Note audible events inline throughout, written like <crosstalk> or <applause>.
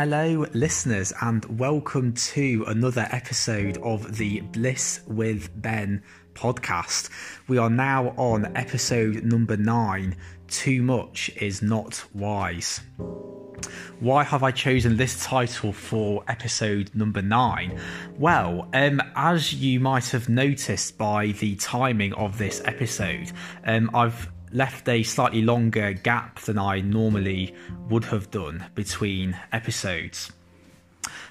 Hello, listeners, and welcome to another episode of the Bliss with Ben podcast. We are now on episode number nine Too Much is Not Wise. Why have I chosen this title for episode number nine? Well, um, as you might have noticed by the timing of this episode, um, I've left a slightly longer gap than I normally would have done between episodes.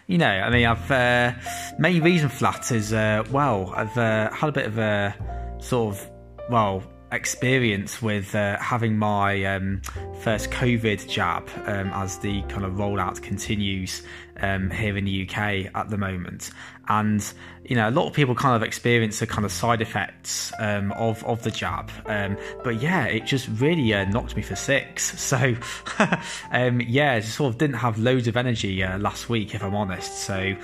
You know, I mean, I've uh, main reason for that is uh, well, I've uh, had a bit of a sort of well experience with uh, having my um, first COVID jab um, as the kind of rollout continues um, here in the UK at the moment. And, you know, a lot of people kind of experience the kind of side effects um, of, of the jab. Um, but yeah, it just really uh, knocked me for six. <laughs> So, um, yeah, just sort of didn't have loads of energy uh, last week, if I'm honest. So,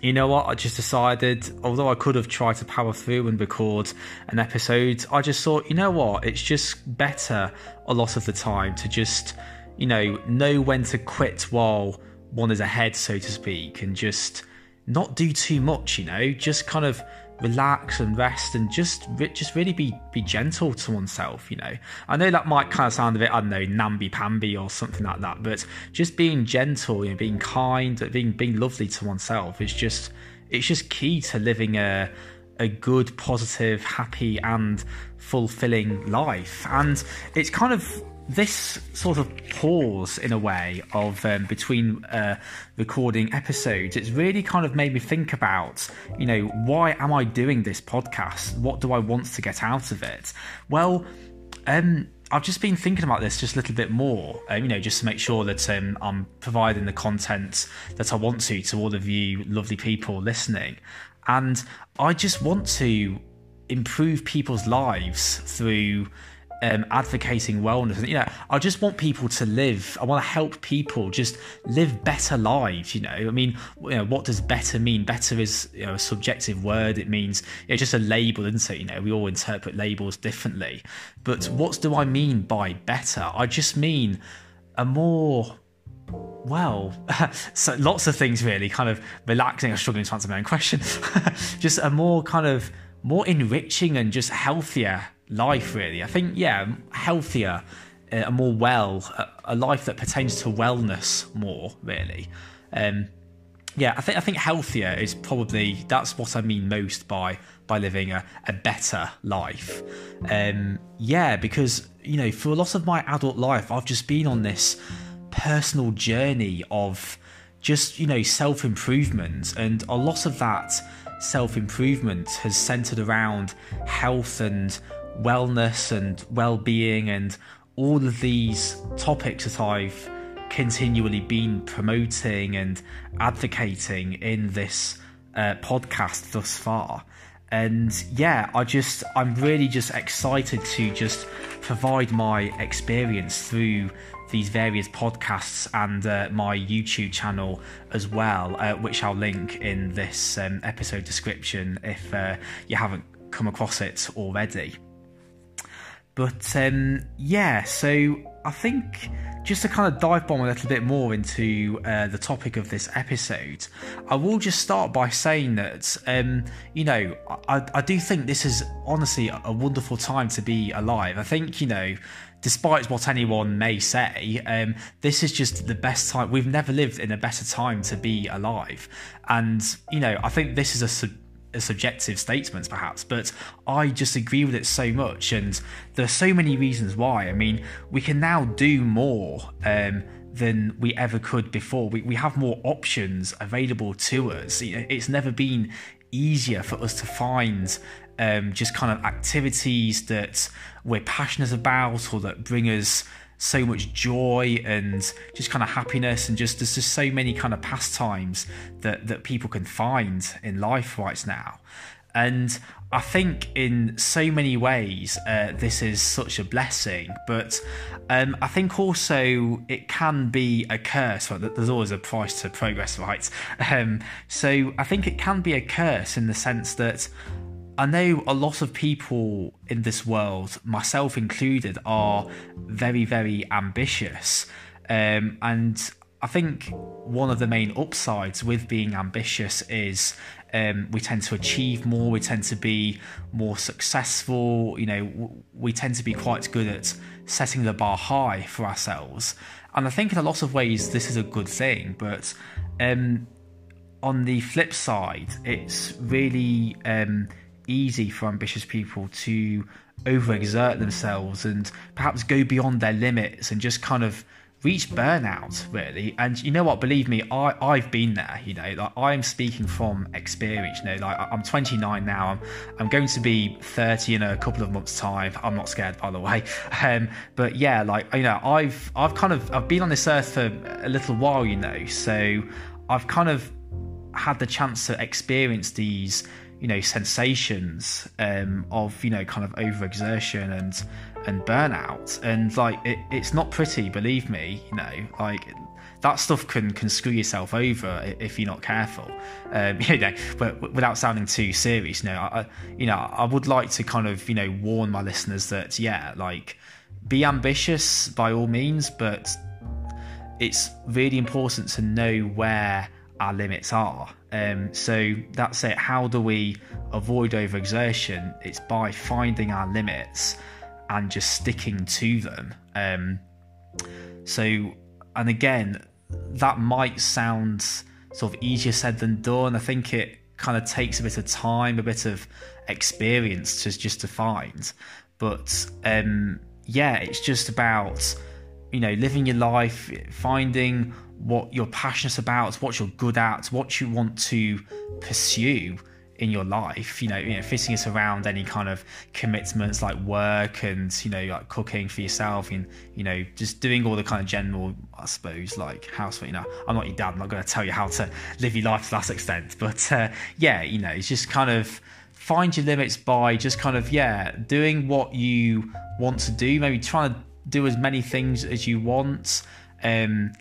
you know what? I just decided, although I could have tried to power through and record an episode, I just thought, you know what? It's just better a lot of the time to just, you know, know when to quit while one is ahead, so to speak, and just not do too much, you know, just kind of relax and rest and just just really be be gentle to oneself you know. I know that might kind of sound a bit i don't know namby-pamby or something like that but just being gentle you know being kind being being lovely to oneself is just it's just key to living a a good positive happy and fulfilling life. And it's kind of this sort of pause in a way of um, between uh, recording episodes it's really kind of made me think about you know why am i doing this podcast what do i want to get out of it well um, I've just been thinking about this just a little bit more, um, you know, just to make sure that um, I'm providing the content that I want to to all of you lovely people listening. And I just want to improve people's lives through um, advocating wellness. You know, I just want people to live. I want to help people just live better lives. You know, I mean, you know, what does better mean? Better is you know, a subjective word. It means it's just a label, isn't it? You know, we all interpret labels differently. But what do I mean by better? I just mean a more well, <laughs> so lots of things really, kind of relaxing. I'm struggling to answer my own question. <laughs> just a more kind of more enriching and just healthier life, really. I think, yeah, healthier, uh, a more well, a, life that pertains to wellness more, really. Um, yeah, I think I think healthier is probably that's what I mean most by by living a, a better life. Um, yeah, because you know, for a lot of my adult life, I've just been on this personal journey of just you know self improvement, and a lot of that self improvement has centered around health and wellness and well-being and all of these topics that I've continually been promoting and advocating in this uh, podcast thus far. And yeah, I just, I'm really just excited to just provide my experience through these various podcasts and uh, my YouTube channel as well, uh, which I'll link in this um, episode description if uh, you haven't come across it already. But um, yeah, so I think just to kind of dive bomb a little bit more into uh, the topic of this episode, I will just start by saying that, um, you know, I, I, do think this is honestly a wonderful time to be alive. I think, you know, despite what anyone may say, um, this is just the best time. We've never lived in a better time to be alive. And, you know, I think this is a a subjective statements perhaps but i just agree with it so much and there are so many reasons why. I mean we can now do more um, than we ever could before. We, we have more options available to us. It's never been easier for us to find um, just kind of activities that we're passionate about or that bring us so much joy and just kind of happiness and just there's just so many kind of pastimes that that people can find in life right now and I think in so many ways uh, this is such a blessing, but um, I think also it can be a curse. Well, there's always a price to progress, right? <laughs> Um, so I think it can be a curse in the sense that I know a lot of people in this world, myself included, are very, very ambitious. Um, and I think one of the main upsides with being ambitious is um, we tend to achieve more, we tend to be more successful, you know, we tend to be quite good at setting the bar high for ourselves. And I think in a lot of ways this is a good thing, but um, on the flip side, it's really um, easy for ambitious people to overexert themselves and perhaps go beyond their limits and just kind of reach burnout really. And you know what? Believe me i i've been there you know. Like i'm speaking from experience you know. Like i'm 29 now. I'm i'm going to be 30 in a couple of months time. I'm not scared by the way. <laughs> Um but yeah like you know i've i've kind of i've been on this earth for a little while you know. So i've kind of had the chance to experience these you know sensations um, of you know kind of overexertion and and burnout. And like it, it's not pretty believe me you know like that stuff can can screw yourself over if you're not careful. Um, <laughs> you know but without sounding too serious you know I, you know I would like to kind of you know warn my listeners that yeah like be ambitious by all means but it's really important to know where our limits are. Um, so that's it. How do we avoid overexertion? It's by finding our limits and just sticking to them. Um, so, and again, that might sound sort of easier said than done. I think it kind of takes a bit of time, a bit of experience to just to find. But um, yeah, it's just about you know living your life, finding what you're passionate about, what you're good at, what you want to pursue in your life. You know, you know, fitting it around any kind of commitments like work and you know, like cooking for yourself, and you know, just doing all the kind of general, I suppose, like house. You know, I'm not your dad. I'm not going to tell you how to live your life to that extent, but uh, yeah, you know, it's just kind of find your limits by just kind of yeah, doing what you want to do. Maybe trying to do as many things as you want. Um,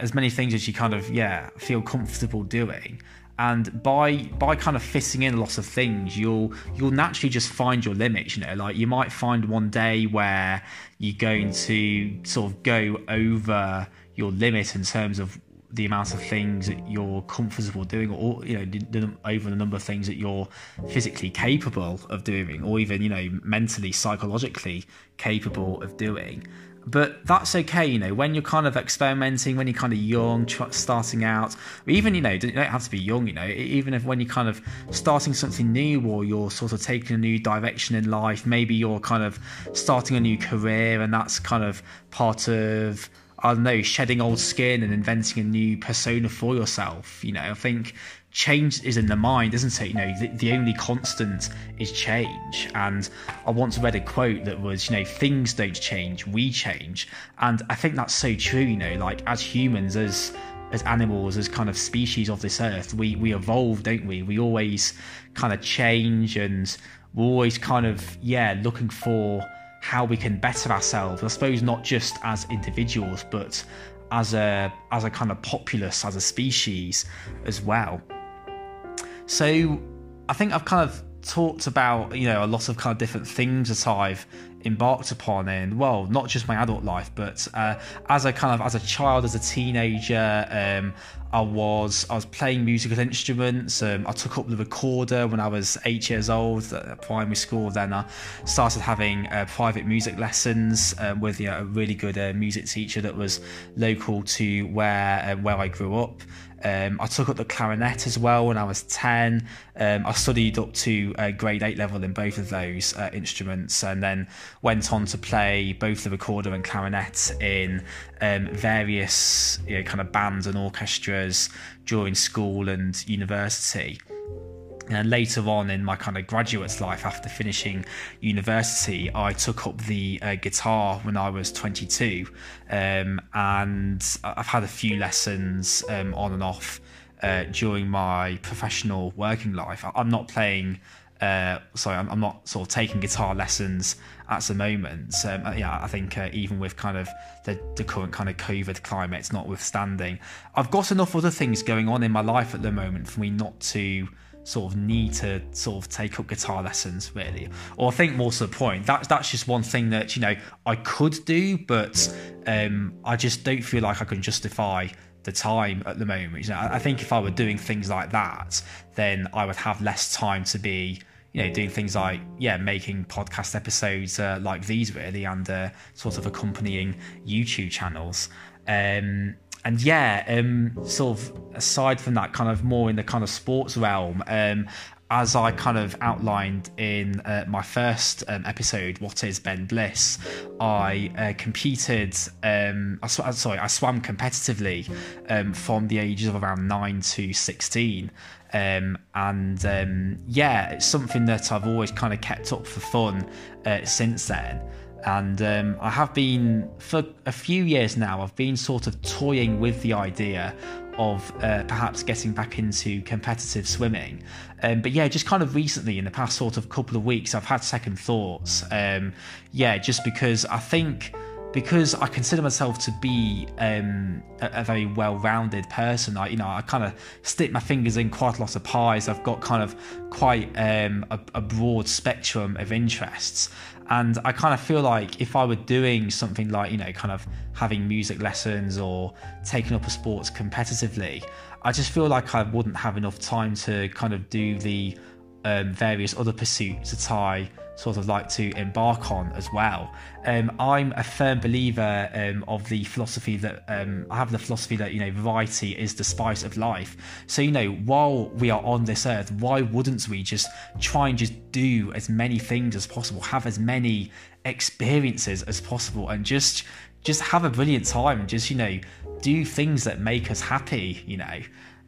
as many things as you kind of yeah feel comfortable doing and by by kind of fitting in lots of things you'll you'll naturally just find your limits you know like you might find one day where you're going to sort of go over your limit in terms of the amount of things that you're comfortable doing or you know over the number of things that you're physically capable of doing or even you know mentally psychologically capable of doing. But that's okay you know when you're kind of experimenting when you're kind of young starting out even you know you don't have to be young you know even if when you're kind of starting something new or you're sort of taking a new direction in life maybe you're kind of starting a new career and that's kind of part of I don't know, shedding old skin and inventing a new persona for yourself. You know, I think change is in the mind, isn't it? You know, the, the, only constant is change. And I once read a quote that was, you know, things don't change, we change. And I think that's so true, you know, like as humans, as as animals, as kind of species of this earth, we we evolve, don't we? We always kind of change and we're always kind of, yeah, looking for how we can better ourselves. I suppose not just as individuals, but as a as a kind of populace, as a species as well. So I think I've kind of talked about you know a lot of kind of different things that I've embarked upon in well not just my adult life but uh, as a kind of as a child as a teenager um, I was I was playing musical instruments um, I took up the recorder when I was eight years old at primary school then I started having uh, private music lessons um, with you know, a really good uh, music teacher that was local to where uh, where I grew up um, I took up the clarinet as well when I was 10. Um, I studied up to uh, grade 8 level in both of those uh, instruments and then went on to play both the recorder and clarinet in um, various you know, kind of bands and during school and university. And later on in my kind of graduate's life, after finishing university, I took up the uh, guitar when I was 22. Um, and I've had a few lessons um, on and off uh, during my professional working life. I'm not playing, uh, sorry, I'm, I'm, not sort of taking guitar lessons at the moment. Um, yeah, I think uh, even with kind of the, the current kind of COVID climate, notwithstanding, I've got enough other things going on in my life at the moment for me not to sort of need to sort of take up guitar lessons really. Or i think more to the point? That's that's just one thing that you know i could do but um i just don't feel like i can justify the time at the moment. You know i think if i were doing things like that then i would have less time to be you know, doing things like yeah, making podcast episodes uh, like these really, and uh, sort of accompanying YouTube channels. Um, and yeah, um, sort of aside from that, kind of more in the kind of sports realm, um, as I kind of outlined in uh, my first um, episode, What is Ben Bliss? I uh, competed, um, I sw- sorry, I swam competitively um, from the ages of around 9 to 16. Um, and um, yeah, it's something that I've always kind of kept up for fun uh, since then. And um, I have been, for a few years now, I've been sort of toying with the idea of uh, perhaps getting back into competitive swimming. Um, but yeah, just kind of recently, in the past sort of couple of weeks, I've had second thoughts. Um, yeah, just because I think because I consider myself to be um, a, a, very well-rounded person. I, you know, I kind of stick my fingers in quite a lot of pies. I've got kind of quite um, a, a, broad spectrum of interests, and I kind of feel like if I were doing something like you know, kind of having music lessons or taking up a sports competitively, I just feel like I wouldn't have enough time to kind of do the um, various other pursuits that I sort of like to embark on as well. Um, I'm a firm believer um, of the philosophy that um, I have the philosophy that you know variety is the spice of life. So you know while we are on this earth, why wouldn't we just try and just do as many things as possible, have as many experiences as possible, and just just have a brilliant time. Just you know do things that make us happy. You know.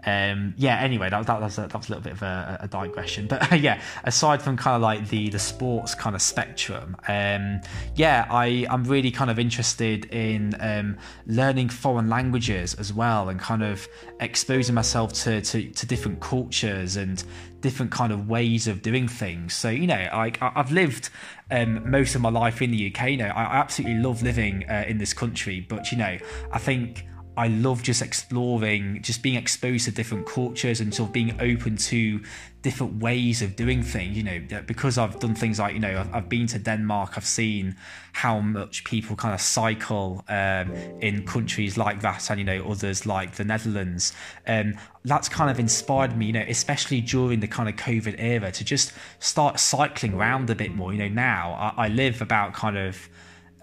Um, yeah. Anyway, that, that, was a, that was a little bit of a, a digression, but <laughs> yeah. Aside from kind of like the the sports kind of spectrum, um, yeah, I I'm really kind of interested in um, learning foreign languages as well, and kind of exposing myself to to, to different cultures and different kind of ways of doing things. So you know, I I've lived um, most of my life in the UK. You know, I absolutely love living uh, in this country, but you know, I think I love just exploring, just being exposed to different cultures and sort of being open to different ways of doing things. You know, because I've done things like, you know, I've, I've been to Denmark, I've seen how much people kind of cycle um, in countries like that and, you know, others like the Netherlands. Um, that's kind of inspired me, you know, especially during the kind of COVID era to just start cycling around a bit more. You know, now I, I live about kind of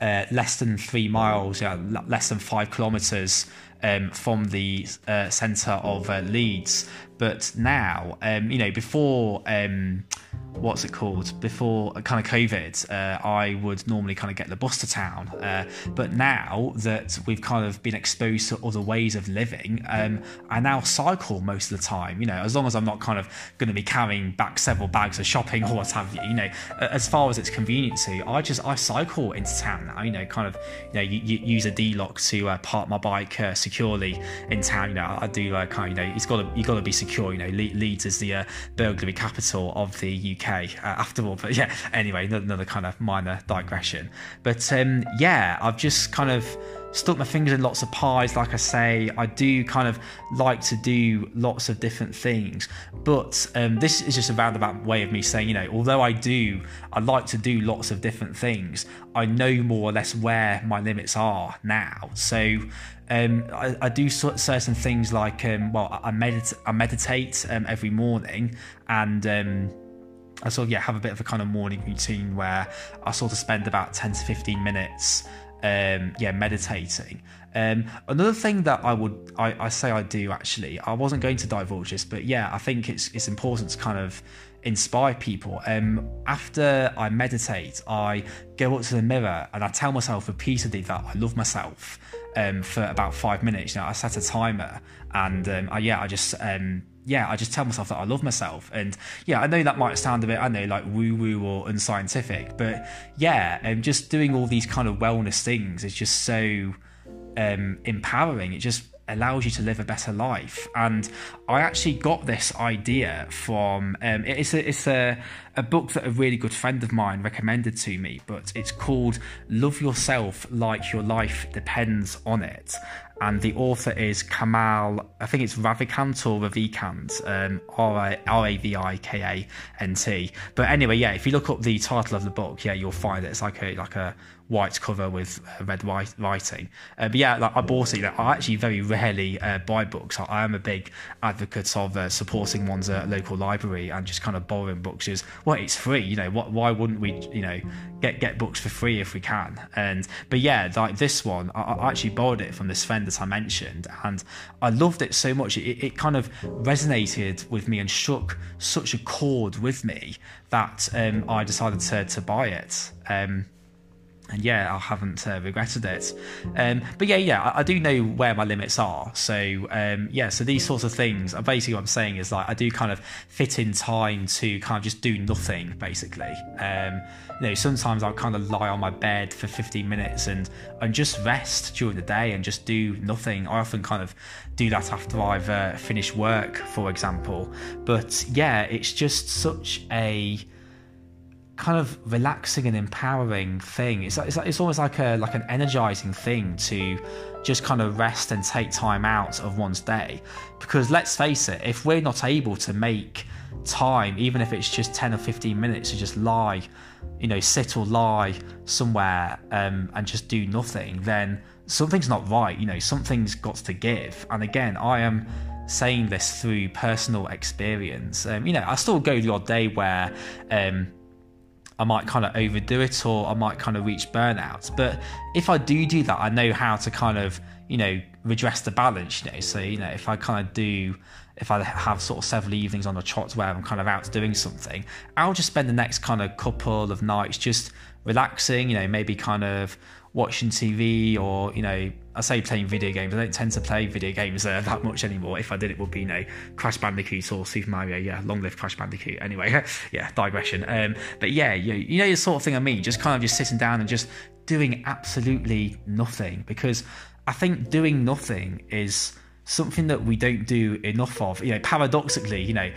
uh, less than three miles, yeah, less than five kilometres um, from the uh, centre of uh, Leeds. But now, um, you know, before um, what's it called? Before kind of covid uh, i would normally kind of get the bus to town. Uh, but now that we've kind of been exposed to other ways of living um, i now cycle most of the time. You know as long as i'm not kind of going to be carrying back several bags of shopping or what have you you know as far as it's convenient to i just i cycle into town now. You know kind of you know you, you use a d-lock to uh, park my bike uh, securely in town know i do like kind you know it's got to you got to be secure you know Le- leeds is the uh, burglary capital of the uk uh, after all. <laughs> But yeah, anyway, another kind of minor digression. But um, yeah, I've just kind of stuck my fingers in lots of pies. Like I say, I do kind of like to do lots of different things. But um, this is just a roundabout way of me saying, you know, although I do, I like to do lots of different things, I know more or less where my limits are now. So um, I, I, do certain things like, um, well, I, medit- I meditate um, every morning and um, I sort of yeah have a bit of a kind of morning routine where I sort of spend about 10 to 15 minutes um, yeah meditating. Um, another thing that I would I, I, say I do actually I wasn't going to divulge this but yeah I think it's it's important to kind of inspire people um, after I meditate I go up to the mirror and I tell myself repeatedly that I love myself um, for about five minutes you know I set a timer and um, I, yeah I just um, yeah, I just tell myself that I love myself. And yeah, I know that might sound a bit, I know, like woo woo or unscientific, but yeah, um, just doing all these kind of wellness things is just so um, empowering. It just allows you to live a better life. And I actually got this idea from um, it's a it's a, a book that a really good friend of mine recommended to me, but it's called Love Yourself Like Your Life Depends on It. and the author is Kamal. I think it's Ravikant or Ravikant, um, R A V I K A N T. But anyway, yeah, if you look up the title of the book, yeah, you'll find it. It's like a like a white cover with uh, red white writing. Uh, but yeah, like I bought it. Know, I actually very rarely uh, buy books. I, I, am a big advocate of uh, supporting one's local library and just kind of borrowing books. Is well, it's free. You know, what, why wouldn't we? You know, get get books for free if we can. And but yeah, like this one, I, I actually borrowed it from this friend that I mentioned, and I loved it so much. It, it kind of resonated with me and struck such a chord with me that um, I decided to to buy it. Um, and yeah, I haven't uh, regretted it. Um, but yeah, yeah, I, I, do know where my limits are. So um, yeah, so these sorts of things. Uh, basically, what I'm saying is like I do kind of fit in time to kind of just do nothing. Basically, um, you know, sometimes I'll kind of lie on my bed for 15 minutes and and just rest during the day and just do nothing. I often kind of do that after I've uh, finished work, for example. But yeah, it's just such a kind of relaxing and empowering thing. It's it's, it's almost like a like an energizing thing to just kind of rest and take time out of one's day. Because let's face it, if we're not able to make time, even if it's just ten or fifteen minutes, to just lie, you know, sit or lie somewhere um, and just do nothing, then something's not right. You know, something's got to give. And again, I am saying this through personal experience. Um, you know, I still go the odd day where. Um, I might kind of overdo it or I might kind of reach burnout. But if I do do that, I know how to kind of, you know, redress the balance, you know. So, you know, if I kind of do, if I have sort of several evenings on the trot where I'm kind of out doing something, I'll just spend the next kind of couple of nights just relaxing, you know, maybe kind of watching TV or, you know, I say playing video games. I don't tend to play video games uh, that much anymore. If I did, it would be you know Crash Bandicoot or Super Mario. Yeah, long live Crash Bandicoot. Anyway, <laughs> yeah, digression. Um, but yeah, you, you know the sort of thing I mean. Just kind of just sitting down and just doing absolutely nothing because I think doing nothing is something that we don't do enough of. You know, paradoxically, you know,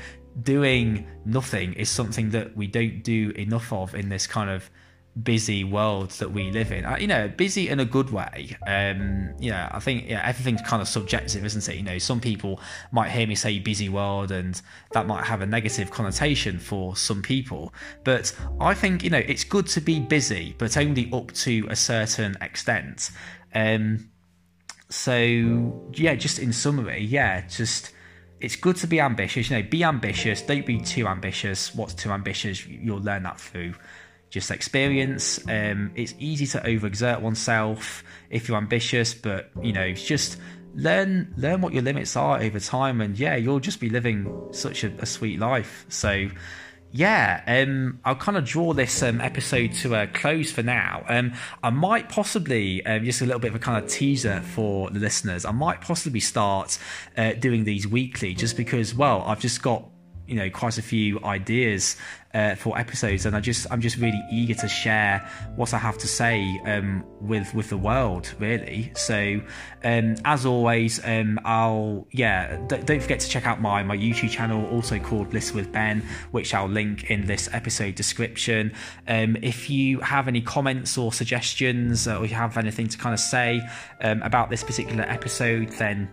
doing nothing is something that we don't do enough of in this kind of busy world that we live in. Uh, you know, busy in a good way. Um, you know, I think yeah, everything's kind of subjective, isn't it? You know, some people might hear me say busy world and that might have a negative connotation for some people. But I think, you know, it's good to be busy, but only up to a certain extent. Um, so yeah, just in summary, yeah, just it's good to be ambitious. You know, be ambitious. Don't be too ambitious. What's too ambitious? You'll learn that through just experience. Um, it's easy to overexert oneself if you're ambitious, but you know, just learn learn what your limits are over time, and yeah, you'll just be living such a, a sweet life. So. Yeah, um, I'll kind of draw this um, episode to a close for now. Um, I might possibly, um, just a little bit of a kind of teaser for the listeners, I might possibly start uh, doing these weekly just because, well, I've just got you know quite a few ideas uh, for episodes, and I just I'm just really eager to share what I have to say um, with with the world, really. So um, as always, um, I'll yeah d- don't forget to check out my my YouTube channel, also called Bliss with Ben, which I'll link in this episode description. Um, if you have any comments or suggestions, or you have anything to kind of say um, about this particular episode, then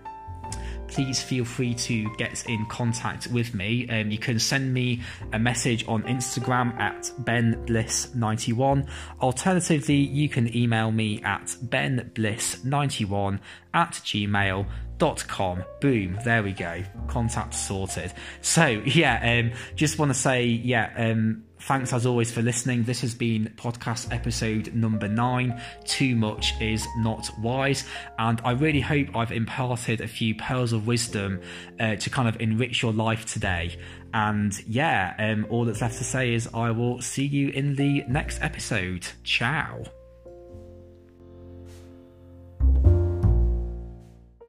please feel free to get in contact with me. Um, you can send me a message on Instagram at benbliss91. Alternatively, you can email me at benbliss91 at gmail.com. Boom, there we go. Contact sorted. So, <laughs> yeah, um, just want to say, yeah, um, Thanks as always for listening. This has been podcast episode number nine. Too much is not wise. And I really hope I've imparted a few pearls of wisdom uh, to kind of enrich your life today. And yeah, um, all that's left to say is I will see you in the next episode. Ciao.